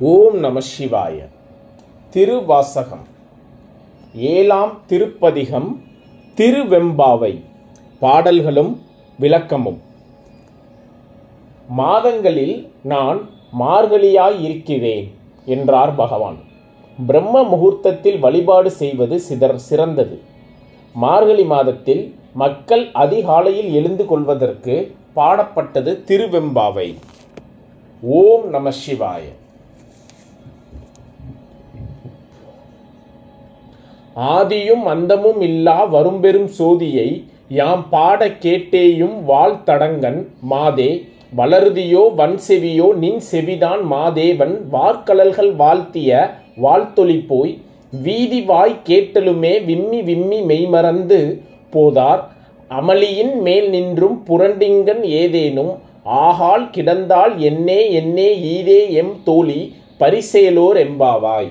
ஓம் நம சிவாய. திருவாசகம். ஏழாம் திருப்பதிகம் திருவெம்பாவை. பாடல்களும் விளக்கமும். மாதங்களில் நான் மார்கழியாய் இருக்கிறேன் என்றார் பகவான். பிரம்ம முகூர்த்தத்தில் வழிபாடு செய்வது சிதர் சிறந்தது. மார்கழி மாதத்தில் மக்கள் அதிகாலையில் எழுந்து கொள்வதற்கு பாடப்பட்டது திருவெம்பாவை. ஓம் நம சிவாய. ஆதியும் அந்தமும் இல்லா வரும்பெரும் சோதியை யாம் பாட கேட்டேயும் வாழ்த்தடங்கன் மாதே. வளருதியோ வன் செவியோ நின் செவிதான் மாதேவன். வார்கழல்கள் வாழ்த்திய வாழ்த்தொலி போய் வீதி வாய் கேட்டலுமே விம்மி விம்மி மெய்மறந்து போதார். அமளியின் மேல் நின்றும் புரண்டிங்கன் ஏதேனும். ஆகால் கிடந்தால் என்னே என்னே ஈதே எம் தோழி. பரிசேலோர் எம்பாவாய்.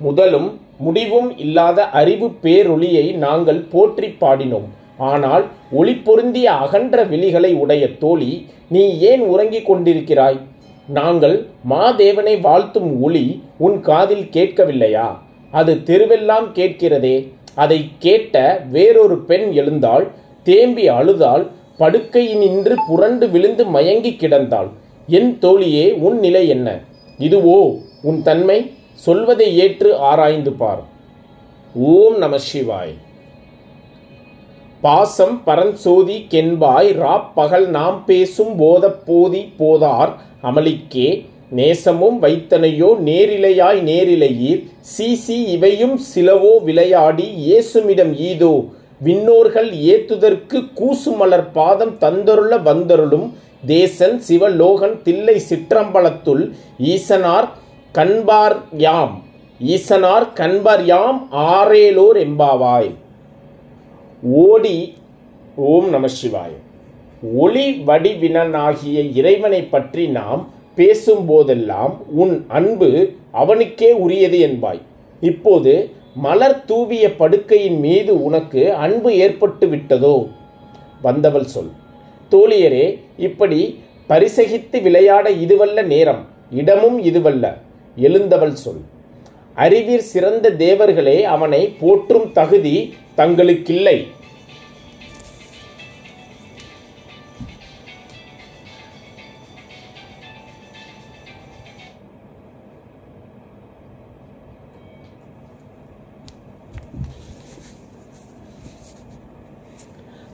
முதலும் முடிவும் இல்லாத அறிவு பேரொளியை நாங்கள் போற்றி பாடினோம். ஆனால் ஒளி பொருந்திய அகன்ற விழிகளை உடைய தோழி நீ ஏன் உறங்கிக் கொண்டிருக்கிறாய்? நாங்கள் மாதேவனை வாழ்த்தும் ஒளி உன் காதில் கேட்கவில்லையா? அது தெருவெல்லாம் கேட்கிறதே. அதை கேட்ட வேறொரு பெண் எழுந்தாள் தேம்பி அழுதாள் படுக்கையினின்று புரண்டு விழுந்து மயங்கி கிடந்தாள். என் தோழியே உன் நிலை என்ன? இதுவோ உன் தன்மை? சொல்வதை ஏற்று ஆராய்ந்து பார். ஓம் நம சிவாய். பாசம் பரஞ்சோதி கென்பாய் ராப்பகல் நாம் பேசும் போத போதி போதார் அமளிக்கே நேசமும் வைத்தனையோ நேரிலையாய் நேரிலையீர் சீசி இவையும் சிலவோ விளையாடி இயேசுமிடம் ஈதோ விண்ணோர்கள் ஏத்துதற்கு கூசுமலர் பாதம் தந்தருள வந்தருளும் தேசன் சிவலோகன் தில்லை சிற்றம்பலத்துள் ஈசனார் கண்பார் யாம். ஈசனார் கண்பார் யாம் ஆரேலோர் எம்பாவாய். ஓடி ஓம் நம சிவாய். ஒளி வடிவினனாகிய இறைவனை பற்றி நாம் பேசும்போதெல்லாம் உன் அன்பு அவனுக்கே உரியது என்பாய். இப்போது மலர் தூவிய படுக்கையின் மீது உனக்கு அன்பு ஏற்பட்டு விட்டதோ? வந்தவள் சொல். தோழியரே இப்படி பரிசகித்து விளையாட இதுவல்ல நேரம். இடமும் இதுவல்ல. எழுந்தவள் சொல். அறிவிற் சிறந்த தேவர்களே அவனை போற்றும் தகுதி தங்களுக்கில்லை.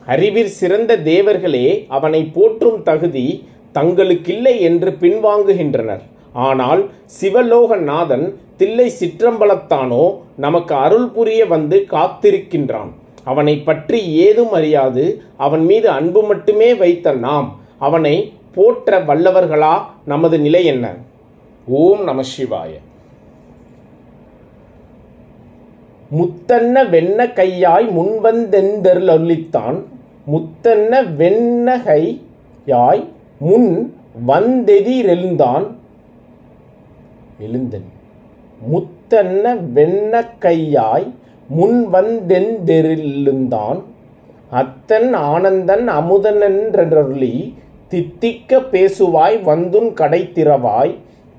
அறிவிற் சிறந்த தேவர்களே அவனை போற்றும் தகுதி தங்களுக்கில்லை என்று பின்வாங்குகின்றனர். ஆனால் சிவலோகநாதன் தில்லை சிற்றம்பலத்தானோ நமக்கு அருள் புரிய வந்து காத்திருக்கின்றான். அவனை பற்றி ஏதும் அறியாது. அவன் மீது அன்பு மட்டுமே வைத்த நாம். அவனை போற்ற வல்லவர்களா நமது நிலை என்ன? ஓம் நம சிவாய. முத்தன்ன வெண்ண கையாய் முன்வந்தெந்தருளித்தான் முத்தன்ன வெண்ணகையாய் முன் வந்தெதிரெழுந்தான். எழுந்தன். முத்தன்ன வெண்ண கையாய் முன் வந்தெந்தெருந்தான் அத்தன் ஆனந்தன் அமுதனென்றருளி தித்திக்க பேசுவாய் வந்துன் கடை திறவாய்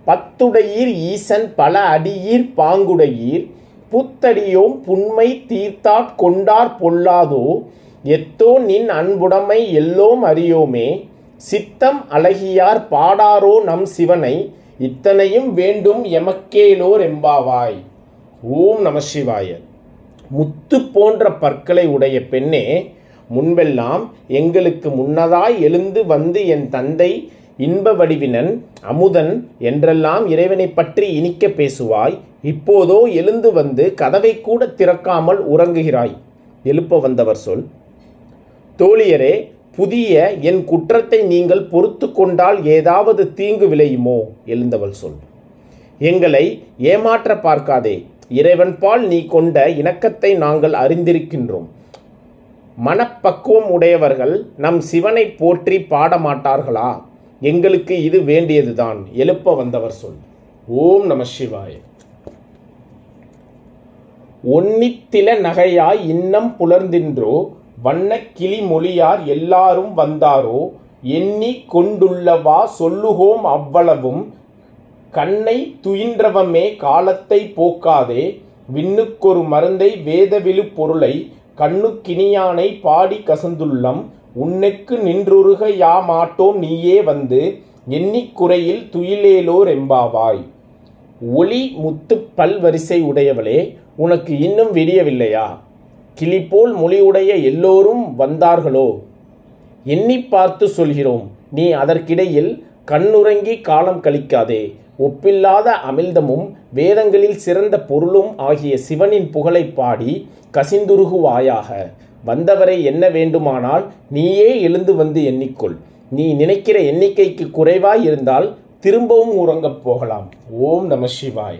பத்துடையீர் ஈசன் பல அடியீர் பாங்குடையீர். புத்தடியோம் புண்மை தீர்த்தாற் கொண்டார் பொல்லாதோ? எத்தோ நின் அன்புடைமை எல்லோம் அறியோமே? சித்தம் அழகியார் பாடாரோ நம் சிவனை? இத்தனையும் வேண்டும் எமக்கேலோர் எம்பாவாய் ஓம் நம சிவாய. முத்து போன்ற பற்களை உடைய பெண்ணே முன்பெல்லாம் எங்களுக்கு முன்னதாய் எழுந்து வந்து என் தந்தை இன்ப வடிவினன் அமுதன் என்றெல்லாம் இறைவனை பற்றி இனிக்க பேசுவாய். இப்போதோ எழுந்து வந்து கதவை கூட திறக்காமல் உறங்குகிறாய். எழுப்ப வந்தவர் சொல். தோழியரே புதிய என் குற்றத்தை நீங்கள் பொறுத்து கொண்டால் ஏதாவது தீங்கு விளையுமோ? எழுந்தவள் சொல். எங்களை ஏமாற்ற பார்க்காதே. இறைவன் பால் நீ கொண்ட இணக்கத்தை நாங்கள் அறிந்திருக்கின்றோம். மனப்பக்குவம் உடையவர்கள் நம் சிவனை போற்றி பாடமாட்டார்களா? எங்களுக்கு இது வேண்டியதுதான். எழுப்ப வந்தவர் சொல். ஓம் நம சிவாய. ஒன்னித்தில நகையாய் இன்னம் புலர்ந்தின்றோ? வண்ண கிளி மொழியார் எல்லாரும் வந்தாரோ? எண்ணி கொண்டுள்ளவா சொல்லுகோம் அவ்வளவும். கண்ணை துயின்றவமே காலத்தை போக்காதே. விண்ணுக்கொரு மருந்தை வேதவிழு பொருளை கண்ணுக்கினியானை பாடி கசந்துள்ளம். உன்னுக்கு நின்றுருக யாமாட்டோம் நீயே வந்து. எண்ணிக்குறையில் துயிலேலோர் எம்பாவாய். ஒளி முத்து பல்வரிசை உடையவளே உனக்கு இன்னும் விடியவில்லையா? கிளிபோல் மொழியுடைய எல்லோரும் வந்தார்களோ? எண்ணி பார்த்து சொல்கிறோம் நீ அதற்கிடையில் கண்ணுறங்கி காலம் கழிக்காதே. ஒப்பில்லாத அமிழ்தமும் வேதங்களில் சிறந்த பொருளும் ஆகிய சிவனின் புகழை பாடி கசிந்துருகுவாயாக. வந்தவரை என்ன வேண்டுமானால் நீயே எழுந்து வந்து எண்ணிக்கொள். நீ நினைக்கிற எண்ணிக்கைக்கு குறைவாய் இருந்தால் திரும்பவும் உறங்கப் போகலாம். ஓம் நம சிவாய.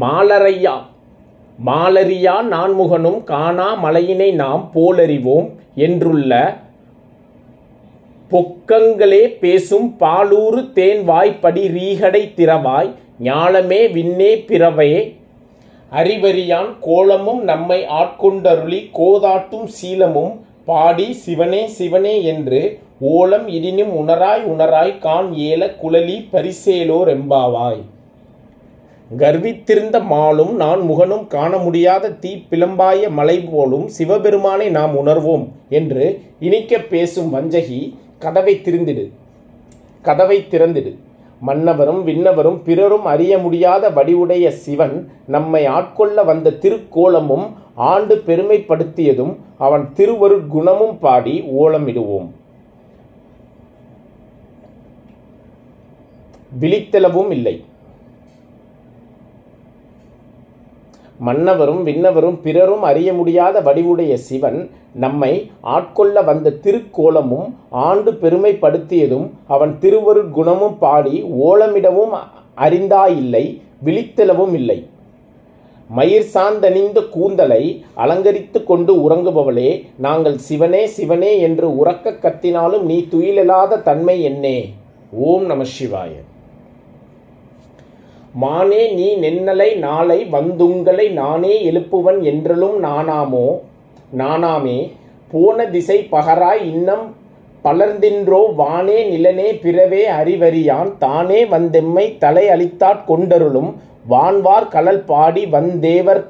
மாலரையா மாலரியா நான்முகனும் காணா மலையினை நாம் போலறிவோம் என்றுள்ள பொக்கங்களே பேசும் பாலூறு தேன் வாய்ப்படி ரீகடை திறவாய் ஞாலமே விண்ணே பிறவே. அறிவறியான் கோலமும் நம்மை ஆட்கொண்டருளி கோதாட்டும் சீலமும் பாடி சிவனே சிவனே என்று ஓலம் இடினும் உணராய் உணராய் கான் ஏல குழலி பரிசேலோ ரெம்பாவாய் கர்வித்திருந்த மாலும் நான் முகனும் காண முடியாத தீ பிளம்பாய மலை போலும் சிவபெருமானை நாம் உணர்வோம் என்று இனிக்க பேசும் வஞ்சகி கதவை திறந்திடு. கதவை திறந்திடு. மன்னவரும் விண்ணவரும் பிறரும் அறிய முடியாத வடிவுடைய சிவன் நம்மை ஆட்கொள்ள வந்த திருக்கோலமும் ஆண்டு பெருமைப்படுத்தியதும் அவன் திருவரு குணமும் பாடி ஓலமிடுவோம். விழித்தெழவும் இல்லை. மன்னவரும் விண்ணவரும் பிறரும் அறிய முடியாத வடிவுடைய சிவன் நம்மை ஆட்கொள்ள வந்த திருக்கோலமும் ஆண்டு பெருமைப்படுத்தியதும் அவன் திருவருட்குணமும் பாடி ஓலமிடவும் அறிந்தாயில்லை விழித்தெழவும் இல்லை. மயிர் சார்ந்தணிந்த கூந்தலை அலங்கரித்து கொண்டு உறங்குபவளே நாங்கள் சிவனே சிவனே என்று உறக்க கத்தினாலும் நீ துயிலெழாத தன்மை என்னே. ஓம் நம சிவாயன் மானே நீ நென்னலை நாளை வந்துங்களை நானே எழுப்புவன் என்றலும் நானாமோ? நானாமே போன திசை பகராய் இன்னம் பலர்ந்தின்றோ வானே நிலனே பிறவே அறிவறியான் தானே வந்தெம்மை தலை அளித்தாற் கொண்டருளும் வான்வார் கலல் பாடி வந்தேவர்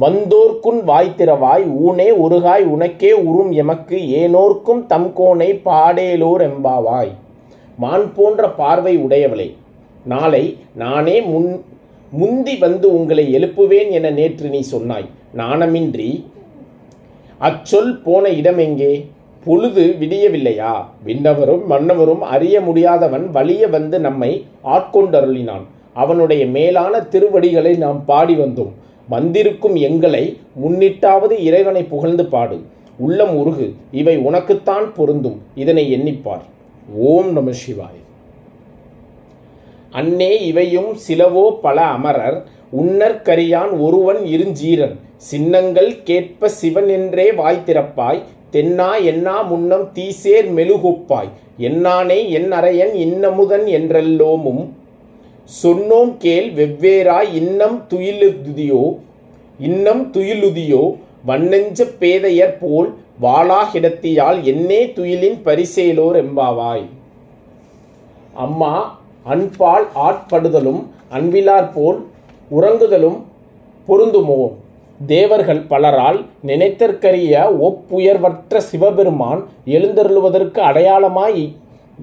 வந்தோர்க்குன் வாய்த்திரவாய் ஊனே ஒருகாய் உனக்கே உறும் எமக்கு ஏனோர்க்கும் தம்கோனை பாடேலோர் எம்பாவாய். மான் போன்ற பார்வை உடையவளே நாளை நானே முன் முந்தி வந்து உங்களை எழுப்புவேன் என நேற்று நீ சொன்னாய். நாணமின்றி. அச்சொல் போன இடம் எங்கே? பொழுது விடியவில்லையா? விண்ணவரும் மன்னவரும் அறிய முடியாதவன் வலிய வந்து நம்மை ஆட்கொண்டருளினான். அவனுடைய மேலான திருவடிகளை நாம் பாடி வந்தோம். வந்திருக்கும் எங்களை முன்னிட்டாவது இறைவனை புகழ்ந்து பாடு. உள்ளம் உருகு. இவை உனக்குத்தான் பொருந்தும். இதனை எண்ணிப்பார். ஓம் நம சிவாய். அன்னே இவையும் சிலவோ பல அமரர் உன்னற்கரியான் ஒருவன் இருஞ்சீரன். சின்னங்கள் கேட்ப சிவன் என்றே வாய் திறப்பாய் தென்னா என்னா முன்னம் தீசேர் மெழுகுப்பாய். என்னானே என் அறையன் இன்னமுதன் என்றெல்லோமும் சொன்னோம் கேள் வெவ்வேறாய் இன்னம் துயிலுதியோ இன்னம் துயிலுதியோ வண்ணெஞ்ச பேதையர் போல் வாளாகிடத்தியால் என்னே துயிலின் பரிசேலோர் எம்பாவாய் அம்மா அன்பால் ஆட்படுதலும் அன்பிலார் போல் உறங்குதலும் பொருந்துமோ? தேவர்கள் பலரால் நினைத்தற்கரிய ஒப்புயர்வற்ற சிவபெருமான் எழுந்தருளுவதற்கு அடையாளமாய்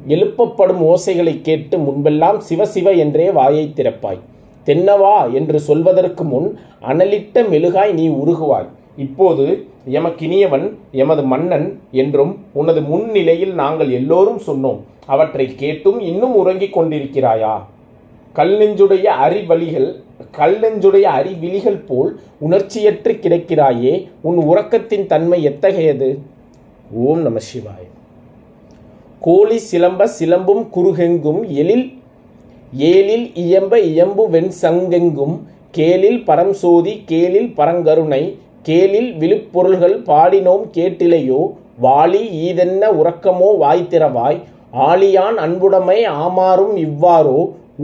எழுப்பப்படும் ஓசைகளை கேட்டு முன்பெல்லாம் சிவசிவ என்றே வாயை திறப்பாய். தென்னவா என்று சொல்வதற்கு முன் அனலிட்ட மெழுகாய் நீ உருகுவாய். இப்போது எமக்கினியவன் எமது மன்னன் என்றும் உனது முன்னிலையில் நாங்கள் எல்லோரும் சொன்னோம். அவற்றை கேட்டும் இன்னும் உறங்கிக் கொண்டிருக்கிறாயா? கல் நெஞ்சுடைய அறிவழிகள் கல் நெஞ்சுடைய அறிவிழிகள் போல் உணர்ச்சியற்று கிடக்கிறாயே உன் உறக்கத்தின் தன்மை எத்தகையது? ஓம் நம சிவாய. கோழி சிலம்ப சிலம்பும் குறுகெங்கும் எழில் ஏலில் இயம்ப இயம்பு வெண் சங்கெங்கும் கேலில் பரம்சோதி கேலில் பரங்கருணை கேளில் விழுப்பொருள்கள் பாடினோம் கேட்டிலையோ வாளி ஈதென்ன உறக்கமோ வாய்த்திறவாய் ஆழியான் அன்புடைமை ஆமாறும் இவ்வாறோ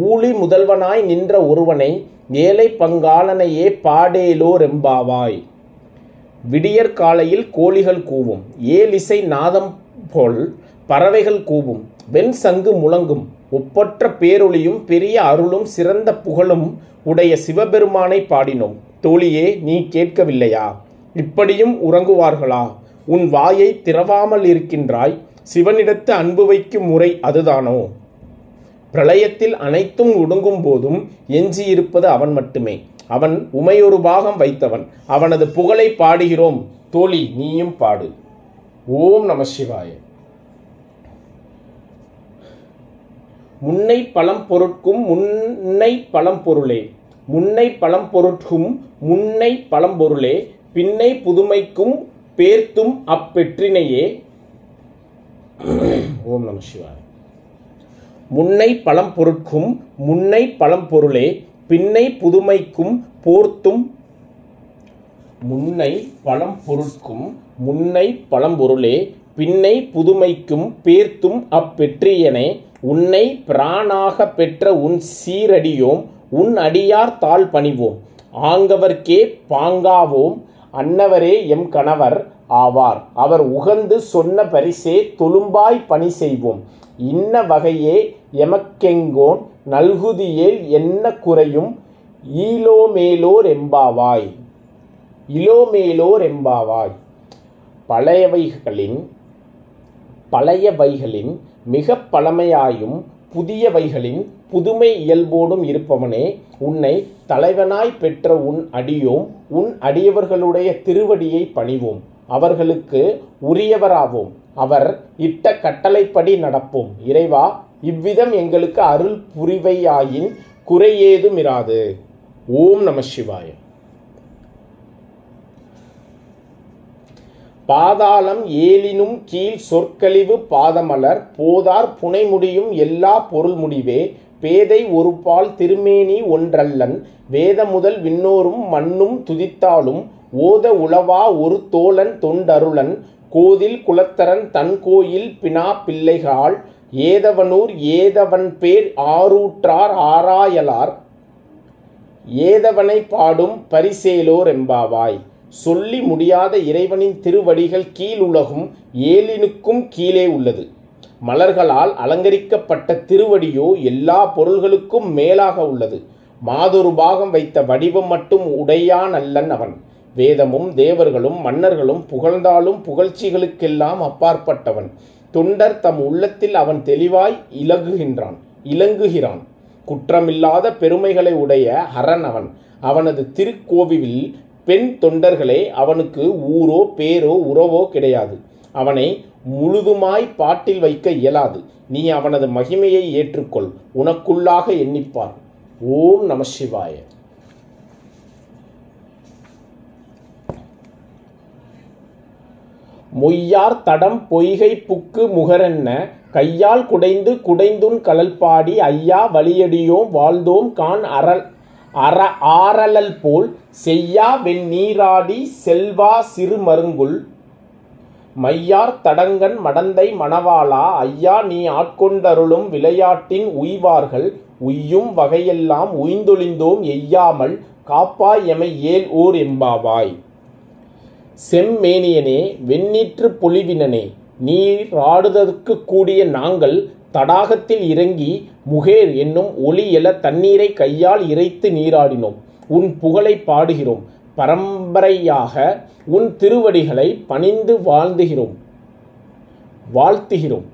ஊழி முதல்வனாய் நின்ற ஒருவனை ஏழை பங்காளனையே பாடேலோ ரெம்பாவாய். விடியற் காலையில் கோழிகள் கூவும் ஏலிசை நாதம் போல் பறவைகள் கூவும் வெண் சங்கு முழங்கும் ஒப்பற்ற பேரொளியும் பெரிய அருளும் சிறந்த புகழும் உடைய சிவபெருமானை பாடினோம். தோழியே நீ கேட்கவில்லையா? இப்படியும் உறங்குவார்களா? உன் வாயை திறவாமல் இருக்கின்றாய் சிவனிடத்து அன்பு வைக்கும் முறை அதுதானோ? பிரளயத்தில் அனைத்தும் ஒடுங்கும் போதும் எஞ்சியிருப்பது அவன் மட்டுமே. அவன் உமையொரு பாகம் வைத்தவன். அவனது புகழை பாடுகிறோம். தோழி நீயும் பாடு. ஓம் நம சிவாய. முன்னை பழம் பொருட்கும் முன்னை பழம் பொருளே. முன்னை பழம் பொருட்கும் முன்னை பழம்பொருளே பின்னை புதுமைக்கும் பேர்த்தும் அப்பெற்றினையே. ஓம் நம சிவாய். முன்னை பழம் பொருட்கும் முன்னை பழம் பொருளே பின்னை புதுமைக்கும் போர்த்தும் முன்னை பழம் பொருட்கும் முன்னை பழம்பொருளே பின்னை புதுமைக்கும் பேர்த்தும் அப்பெற்றியனே. உன்னை பிராணாக பெற்ற உன் சீரடியோம் உன் அடியார் தாழ் பணிவோம். ஆங்கவர்க்கே பாங்காவோம். அன்னவரே எம் கணவர் ஆவார். அவர் உகந்து சொன்ன பரிசே தொழும்பாய் பணி செய்வோம். இன்ன வகையே எமக்கெங்கோன் நல்குதியேல் என்ன குறையும்? ஈலோமேலோர் எம்பாவாய். இலோமேலோர் எம்பாவாய். பழையவைகளின் பழையவைகளின் மிக பழமையாயும் புதியவைகளின் புதுமை இயல்போடும் இருப்பவனே உன்னை தலைவனாய் பெற்ற உன் அடியோம் உன் அடியவர்களுடைய திருவடியை பணிவோம். அவர்களுக்கு உரியவராவோம். அவர் இட்ட கட்டளைப்படி நடப்போம். இறைவா இவ்விதம் எங்களுக்கு அருள் புரிவையாயின் குறையேதும் இராது ஓம் நம சிவாயம் பாதாளம் ஏலினும் கீழ் சொற்கழிவு பாதமலர் போதார் புனைமுடியும் எல்லா பொருள் முடிவே பேதை ஒருபால் திருமேனி ஒன்றல்லன் வேத முதல் விண்ணோரும் மண்ணும் துதித்தாலும் ஓத உளவா ஒரு தோழன் தொண்டருளன் கோதில் குலத்தரன் தன் கோயில் பினா பிள்ளைகாள் ஏதவனூர் ஏதவன் பேர் ஆரூற்றார் ஆராயலார் ஏதவனை பாடும் பரிசேலோர் எம்பாவாய் சொல்லி முடியாத இறைவனின் திருவடிகள் கீழுலகும் ஏழினுக்கும் கீழே உள்ளது. மலர்களால் அலங்கரிக்கப்பட்ட திருவடியோ எல்லா பொருள்களுக்கும் மேலாக உள்ளது. மாதொரு பாகம் வைத்த வடிவம் மட்டும் உடையான் அல்லன் அவன். வேதமும் தேவர்களும் மன்னர்களும் புகழ்ந்தாலும் புகழ்ச்சிகளுக்கெல்லாம் அப்பாற்பட்டவன். தொண்டர் தம் உள்ளத்தில் அவன் தெளிவாய் இலகுகின்றான் இலங்குகிறான். குற்றமில்லாத பெருமைகளை உடைய ஹரன் அவன். அவனது திருக்கோவிலில் பெண் தொண்டர்களே அவனுக்கு ஊரோ பேரோ உறவோ கிடையாது. அவனை முழுதுமாய் பாட்டில் வைக்க இயலாது. நீ அவனது மகிமையை ஏற்றுக்கொள். உனக்குள்ளாக எண்ணிப்பார். ஓம் நம சிவாய. மொய்யார் தடம் பொய்கை புக்கு முகரென்ன கையால் குடைந்து குடைந்துன் கலல் பாடி ஐயா வலியடியோம் வாழ்ந்தோம் கான் அறல் அற ஆரலல் போல் செய்யா வெந்நீராடி செல்வா சிறு மருங்குள் மையார் தடங்கன் மடந்தை மணவாளா ஐயா நீ ஆட்கொண்டருளும் விளையாட்டின் உய்வார்கள் உய்யும் வகையெல்லாம் உய்ந்தொழிந்தோம் எய்யாமல் காப்பாய் எமை ஏல் ஓர் எம்பாவாய். செம்மேனியனே வெண்ணீற்று புலிவினனே நீர் ஆடுதற்கு கூடிய நாங்கள் தடாகத்தில் இறங்கி முகேர் என்னும் ஒளி எழ தண்ணீரை கையால் இறைத்து நீராடினோம். உன் புகழை பாடுகிறோம். பரம்பரையாக உன் திருவடிகளை பணிந்து வாழ்ந்துகிறோம். வாழ்த்துகிறோம்.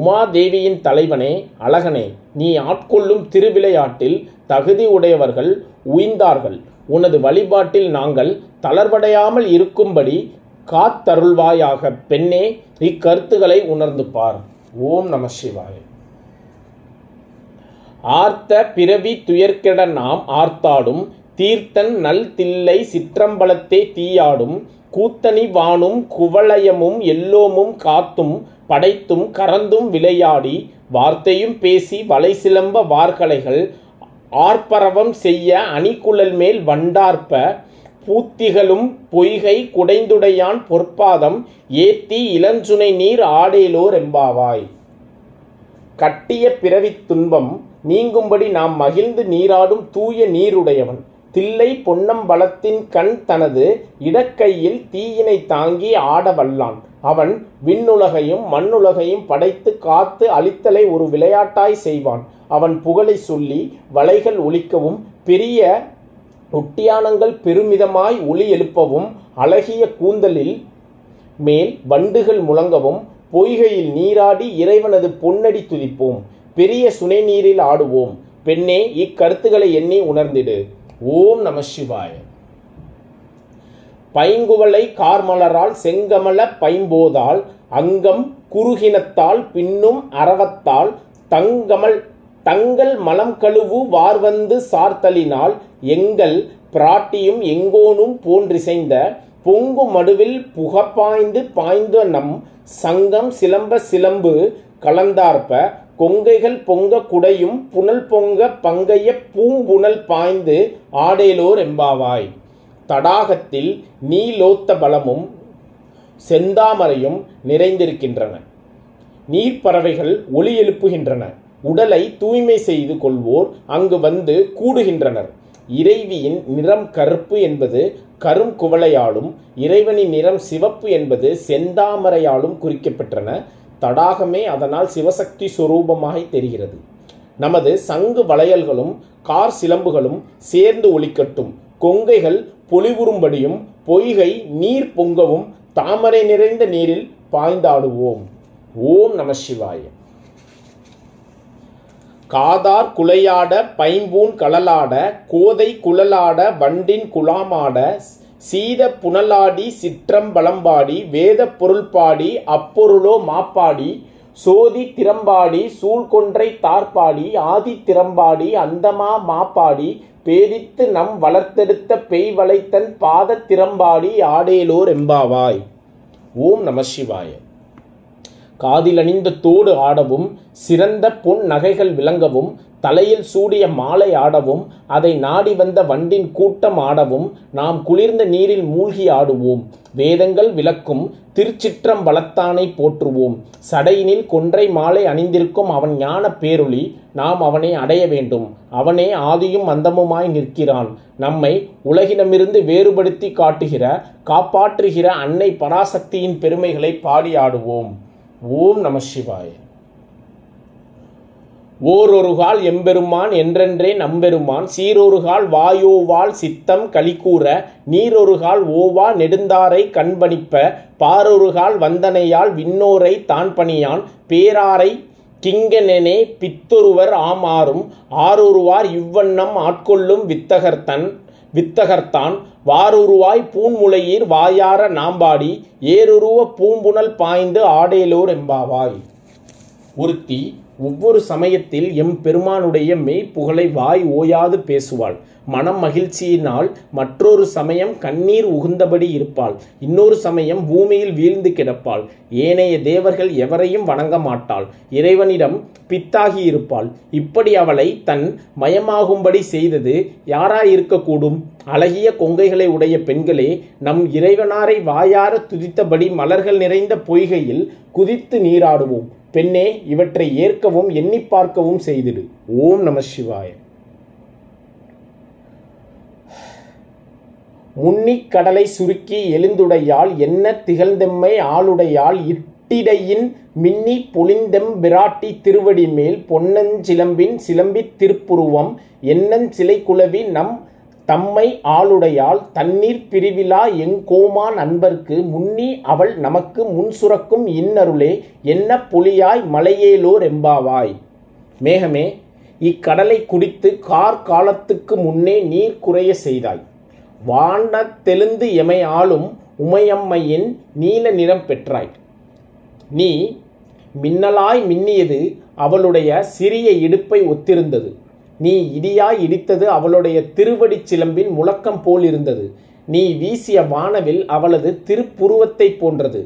உமாதேவியின் தலைவனே அழகனே நீ ஆட்கொள்ளும் திருவிளையாட்டில் தகுதி உடையவர்கள் உய்ந்தார்கள் உனது வழிபாட்டில் நாங்கள் தளர்வடையாமல் இருக்கும்படி காத்தருள்வாயாக. பெண்ணே இக்கருத்துக்களை உணர்ந்து பார். ஓம் நம சிவாய. ஆர்த்த பிறவி துயர்கெட நாம் ஆர்த்தாடும் தீர்த்தன் நல் தில்லை சிற்றம்பலத்தே தீயாடும் கூத்தனி வானும் குவளயமும் எல்லோமும் காத்தும் படைத்தும் கறந்தும் விளையாடி வார்த்தையும் பேசி வலை சிலம்ப வார்கலைகள் ஆர்ப்பரவம் செய்ய அணிக்குழல் மேல் வண்டார்ப்ப பூத்திகளும் பொய்கை குடைந்துடையான் பொற்பாதம் ஏத்தி இளஞ்சுனை நீர் ஆடேலோர் எம்பாவாய். கட்டிய பிறவித் துன்பம் நீங்கும்படி நாம் மகிழ்ந்து நீராடும் தூய நீருடையவன். தில்லை பொன்னம்பலத்தின் கண் தனது இடக்கையில் தீயினை தாங்கி ஆட வல்லான். அவன் விண்ணுலகையும் மண்ணுலகையும் படைத்து காத்து அழித்தலை ஒரு விளையாட்டாய் செய்வான். அவன் புகழை சொல்லி வலைகள் ஒலிக்கவும் பெரிய ஒட்டியானங்கள் பெருமிதமாய் ஒளி எழுப்பவும் அழகிய கூந்தலில் மேல் வண்டுகள் முழங்கவும் பொய்கையில் நீராடி இறைவனது பொன்னடி துதிப்போம். பெரிய சுனை நீரில் ஆடுவோம். பெண்ணே இக்கருத்துக்களை எண்ணி உணர்ந்திடு. ஓம் நம சிவாய. பைங்குவளை கார்மலரால் செங்கமல பைம்போதால் அங்கம் குறுகினத்தால் பின்னும் அரவத்தால் தங்கமல் தங்கள் மலம் கழுவு வார்வந்து சார்த்தலினால் எங்கள் பிராட்டியும் எங்கோனும் போன்றிசைந்த பொங்கு மடுவில் புகப்பாய்ந்து பாய்ந்த நம் சங்கம் சிலம்ப சிலம்பு கலந்தார்ப்ப கொங்கைகள் பொங்க குடையும் புனல் பொங்க பங்கைய பூம்புணல் பாய்ந்து ஆடேலோர் எம்பாவாய் தடாகத்தில் நீலோத்த பலமும் செந்தாமரையும் நிறைந்திருக்கின்றன. நீர்ப்பறவைகள் ஒளி எழுப்புகின்றன. உடலை தூய்மை செய்து கொள்வோர் அங்கு வந்து கூடுகின்றனர். இறைவியின் நிறம் கருப்பு என்பது கரும் குவளையாலும் இறைவனின் நிறம் சிவப்பு என்பது செந்தாமரையாலும் குறிக்கப்பெற்றன. தடாகமே அதனால் சிவசக்தி சுரூபமாக தெரிகிறது. நமது சங்கு வளையல்களும் கார் சிலம்புகளும் சேர்ந்து ஒலிக்கட்டும். கொங்கைகள் பொலிவுறும்படியும் பொய்கை நீர் பொங்கவும் தாமரை நிறைந்த நீரில் பாய்ந்தாடுவோம். ஓம் நம சிவாயம் காதார் குலையாட பைம்பூன் கழலாட கோதை குழலாட வண்டின் குலாமாட சீத புனலாடி சிற்றம்பலம்பாடி வேத பொருள் பாடி அப்பொருளோ மாப்பாடி சோதி திறம்பாடி சூழ்கொன்றை தார்பாடி ஆதி திறம்பாடி அந்தமா மாப்பாடி பேதித்து நம் வளர்த்தெடுத்த பெய் வளைத்தன் பாத திறம்பாடி ஆடேலோர் எம்பாவாய். ஓம் நம சிவாய. காதிலணிந்த தோடு ஆடவும் சிறந்த பொன் நகைகள் விளங்கவும் தலையில் சூடிய மாலை ஆடவும் அதை நாடி வந்த வண்டின் கூட்டம் ஆடவும் நாம் குளிர்ந்த நீரில் மூழ்கி ஆடுவோம். வேதங்கள் விளக்கும் திருச்சிற்றம்பலத்தானை போற்றுவோம். சடையினில் கொன்றை மாலை அணிந்திருக்கும் அவன் ஞான பேரொளி நாம் அவனை அடைய வேண்டும். அவனே ஆதியும் அந்தமுமாய் நிற்கிறான். நம்மை உலகினமிருந்து வேறுபடுத்தி காட்டுகிற காப்பாற்றுகிற அன்னை பராசக்தியின் பெருமைகளை பாடி ஆடுவோம். ஓம் நம சிவாய். ஓரொருகால் எம்பெருமான் என்றென்றே நம்பெருமான் சீரொருகால் வாயோவால் சித்தம் கலிக்கூற நீரொருகால் ஓவா நெடுந்தாரை கண்பணிப்ப பாரொருகால் வந்தனையால் விண்ணோரை தான் பணியான் பேராரை கிங்கனெனே பித்தொருவர் ஆமாறும் ஆரொருவார் இவ்வண்ணம் ஆட்கொள்ளும் வித்தகர்த்தன் வித்தகர்த்தான். வாருருவாய் பூன்முளையீர் வாயார நாம்பாடி ஏருருவ பூம்புணல் பாய்ந்து ஆடேலோர் எம்பாவாய் ஒருத்தி ஒவ்வொரு சமயத்தில் எம் பெருமானுடைய மெய்ப்புகழை வாய் ஓயாது பேசுவாள். மனம் மகிழ்ச்சியினால் மற்றொரு சமயம் கண்ணீர் உகுந்தபடி இருப்பாள். இன்னொரு சமயம் பூமியில் வீழ்ந்து கிடப்பாள். ஏனைய தேவர்கள் எவரையும் வணங்க மாட்டாள். இறைவனிடம் பித்தாகி இருப்பாள் இப்படி அவளை தன் மயமாகும்படி செய்தது யாராயிருக்கக்கூடும்? அழகிய கொங்கைகளை உடைய பெண்களே நம் இறைவனாரை வாயார துதித்தபடி மலர்கள் நிறைந்த பொய்கையில் குதித்து நீராடுவோம். பெண்ணே இவற்றை ஏற்கவும் எண்ணி பார்க்கவும் செய்திடு. ஓம் நம சிவாய. முன்னிக் கடலை சுருக்கி எழுந்துடையால் என்ன திகழ்ந்தெம்மை ஆளுடையால் இட்டிடையின் மின்னி பொழிந்தெம் பிராட்டி திருவடி மேல் பொன்னஞ்சிலம்பின் சிலம்பித் திருப்புருவம் என்னஞ்சிலை குலவி நம் தம்மை ஆளுடையால் தண்ணீர் பிரிவிலா எங்கோமான் அன்பர்க்கு முன்னி அவள் நமக்கு முன் சுரக்கும் இன்னருளே என்ன பொலியாய் மலையேலோ ரெம்பாவாய் மேகமே இக்கடலை குடித்து கார் காலத்துக்கு முன்னே நீர் குறைய செய்தாய். வானத்தெழுந்து எமை ஆளும் உமையம்மையின் நீல நிறம் பெற்றாய். நீ மின்னலாய் மின்னியது அவளுடைய சிறிய இடுப்பை ஒத்திருந்தது. நீ இடியாய் இடித்தது அவளுடைய திருவடிச் சிலம்பின் முழக்கம் போல் இருந்தது. நீ வீசிய வானவில் அவளது திருப்புருவத்தை போன்றது.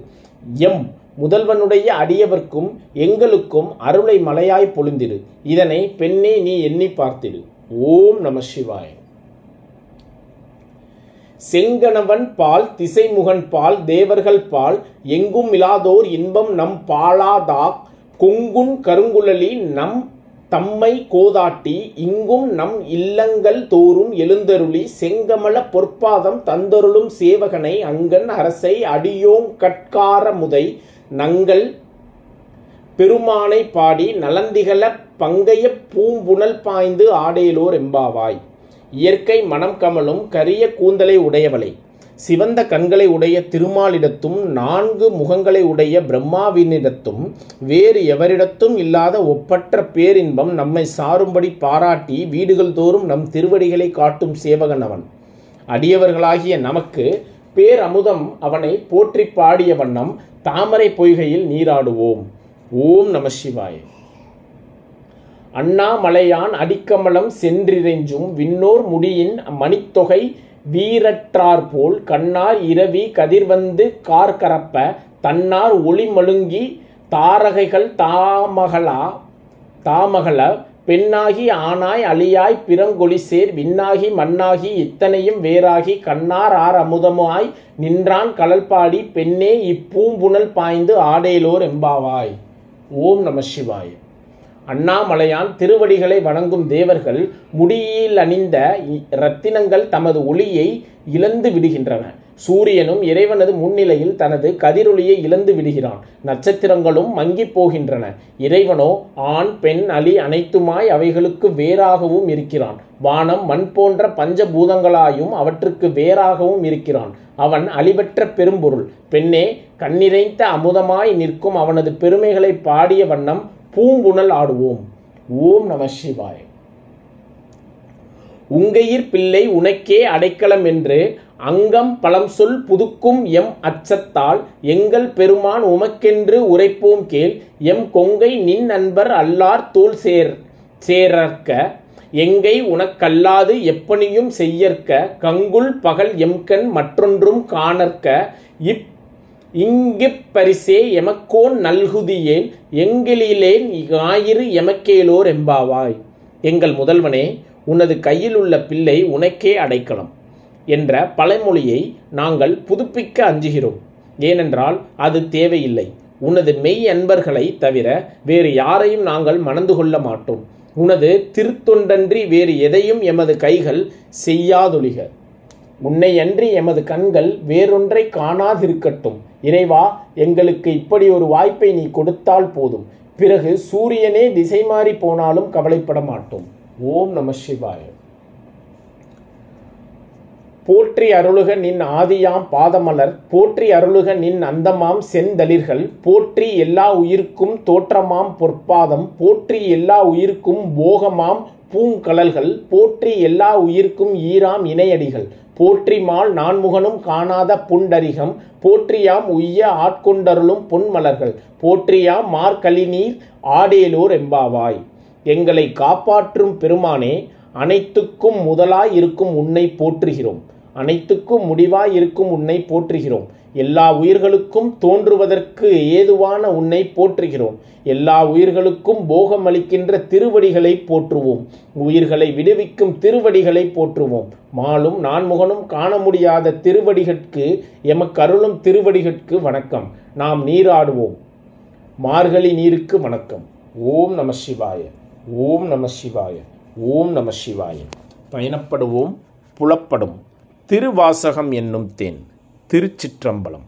எம். முதல்வனுடைய அடியவர்க்கும் எங்களுக்கும் அருளை மலையாய் பொழிந்திடு. இதனை பெண்ணே நீ எண்ணி பார்த்திடு. ஓம் நம சிவாய. செங்கணவன் பால் திசைமுகன் பால் தேவர்கள் பால் எங்கும் இலாதோர் இன்பம் நம் பாலாதா கொங்குன் கருங்குழலி நம் தம்மை கோதாட்டி இங்கும் நம் இல்லங்கள் தோறும் எழுந்தருளி செங்கமல பொற்பாதம் தந்தருளும் சேவகனை அங்கன் அரசை அடியோம் கட்கார முதை நங்கள் பெருமானை பாடி நலந்திகள பங்கைய பூம்புணல் பாய்ந்து ஆடேலோர் எம்பாவாய். இயற்கை மனம் கமலும் கரிய கூந்தலை உடையவளை. சிவந்த கண்களை உடைய திருமாலிடத்தும் நான்கு முகங்களை உடைய பிரம்மாவினிடத்தும் வேறு எவரிடத்தும் இல்லாத ஒப்பற்ற பேரின்பம் நம்மை சாரும்படி பாராட்டி வீடுகள் தோறும் நம் திருவடிகளை காட்டும் சேவகன் அவன். அடியவர்களாகிய நமக்கு பேரமுதம் அவனை போற்றி பாடிய வண்ணம் தாமரை பொய்கையில் நீராடுவோம். ஓம் நம சிவாய. அண்ணாமலையான் அடிக்கமலம் சென்றிறைஞ்சும் விண்ணோர் முடியின் மணித்தொகை வீரற்றாற்போல் கண்ணார் இரவி கதிர்வந்து கார்கரப்ப தன்னார் ஒளி மழுங்கி தாரகைகள் தாமகளா தாமகள பெண்ணாகி ஆனாய் அழியாய் பிறங்கொழிசேர் விண்ணாகி மண்ணாகி இத்தனையும் வேறாகி கண்ணார் ஆர் அமுதமாய் நின்றான் கலல்பாடி பெண்ணே இப்பூம்புணல் பாய்ந்து ஆடேலோர் எம்பாவாய் ஓம் நம சிவாய். அண்ணாமலையான் திருவடிகளை வணங்கும் தேவர்கள் முடியில் அணிந்த இரத்தினங்கள் தமது ஒளியை இழந்து விடுகின்றன. சூரியனும் இறைவனது முன்னிலையில் தனது கதிரொளியை இழந்து விடுகிறான். நட்சத்திரங்களும் மங்கிப் போகின்றன. இறைவனோ ஆண் பெண் அலி அனைத்துமாய் அவைகளுக்கு வேறாகவும் இருக்கிறான். வானம் மண் போன்ற பஞ்சபூதங்களாயும் அவற்றுக்கு வேறாகவும் இருக்கிறான். அவன் அழிவற்ற பெரும்பொருள். பெண்ணே கண்ணிறைந்த அமுதமாய் நிற்கும் அவனது பெருமைகளை பாடிய வண்ணம் பூங்குணல் ஆடுவோம். ஓம் நம சிவாய். உங்கையிற் பிள்ளை உனக்கே அடைக்கலம் என்று அங்கம் பழம் சொல் புதுக்கும் எம் அச்சத்தால் எங்கள் பெருமான் உமக்கென்று உரைப்போம் கேள். எம் கொங்கை நின் நண்பர் அல்லார் தோல் சேர் சேரற்க. எங்கை உனக்கல்லாது எப்பணியும் செய்யற்க. கங்குல் பகல் எம்கண் மற்றொன்றும் காணற்க. இப் இங்கு பரிசே எமக்கோன் நல்குதியேன் எங்களிலேன் ஞாயிறு எமக்கேலோர் எம்பாவாய் எங்கள் முதல்வனே உனது கையில் உள்ள பிள்ளை உனக்கே அடைக்கலம் என்ற பழமொழியை நாங்கள் புதுப்பிக்க அஞ்சுகிறோம். ஏனென்றால் அது தேவையில்லை. உனது மெய் அன்பர்களை தவிர வேறு யாரையும் நாங்கள் மணந்து கொள்ள மாட்டோம். உனது திருத்தொண்டன்றி வேறு எதையும் எமது கைகள் செய்யாதொழிக. உன்னை அன்றி எமது கண்கள் வேறொன்றை காணாதிருக்கட்டும். இறைவா எங்களுக்கு இப்படி ஒரு வாய்ப்பை நீ கொடுத்தால் போதும். பிறகு சூரியனே திசை மாறி போனாலும் கவலைப்பட மாட்டோம். ஓம் நம சிவாய. போற்றி அருளுக நின் ஆதியாம் பாதமலர் போற்றி அருளுக நின் அந்தமாம் செந்தளிர்கள் போற்றி எல்லா உயிர்க்கும் தோற்றமாம் பொற்பாதம் போற்றி எல்லா உயிர்க்கும் போகமாம் பூங்கலல்கள் போற்றி எல்லா உயிர்க்கும் ஈராம் இணையடிகள். போற்றிமால் நான்முகனும் காணாத புண்டரிகம் போற்றியாம் உய்ய ஆட்கொண்டருளும் பொன்மலர்கள் போற்றியாம் மார்கழிநீர் ஆடேலூர் எம்பாவாய் எங்களை காப்பாற்றும் பெருமானே அனைத்துக்கும் முதலாய் இருக்கும் உன்னை போற்றுகிறோம். அனைத்துக்கும் முடிவாய் இருக்கும் உன்னை போற்றுகிறோம். எல்லா உயிர்களுக்கும் தோன்றுவதற்கு ஏதுவான உன்னை போற்றுகிறோம். எல்லா உயிர்களுக்கும் போகம் அளிக்கின்ற திருவடிகளை போற்றுவோம். உயிர்களை விடுவிக்கும் திருவடிகளை போற்றுவோம். மாலும் நான்முகனும் காண முடியாத திருவடிகட்கு எமக்கருளும் திருவடிகட்கு வணக்கம். நாம் நீராடுவோம். மார்கழி நீருக்கு வணக்கம். ஓம் நம சிவாய. ஓம் நம சிவாய. ஓம் நம சிவாய. பயணப்படுவோம் புலப்படும். திருவாசகம் என்னும் தேன் திருச்சிற்றம்பலம்.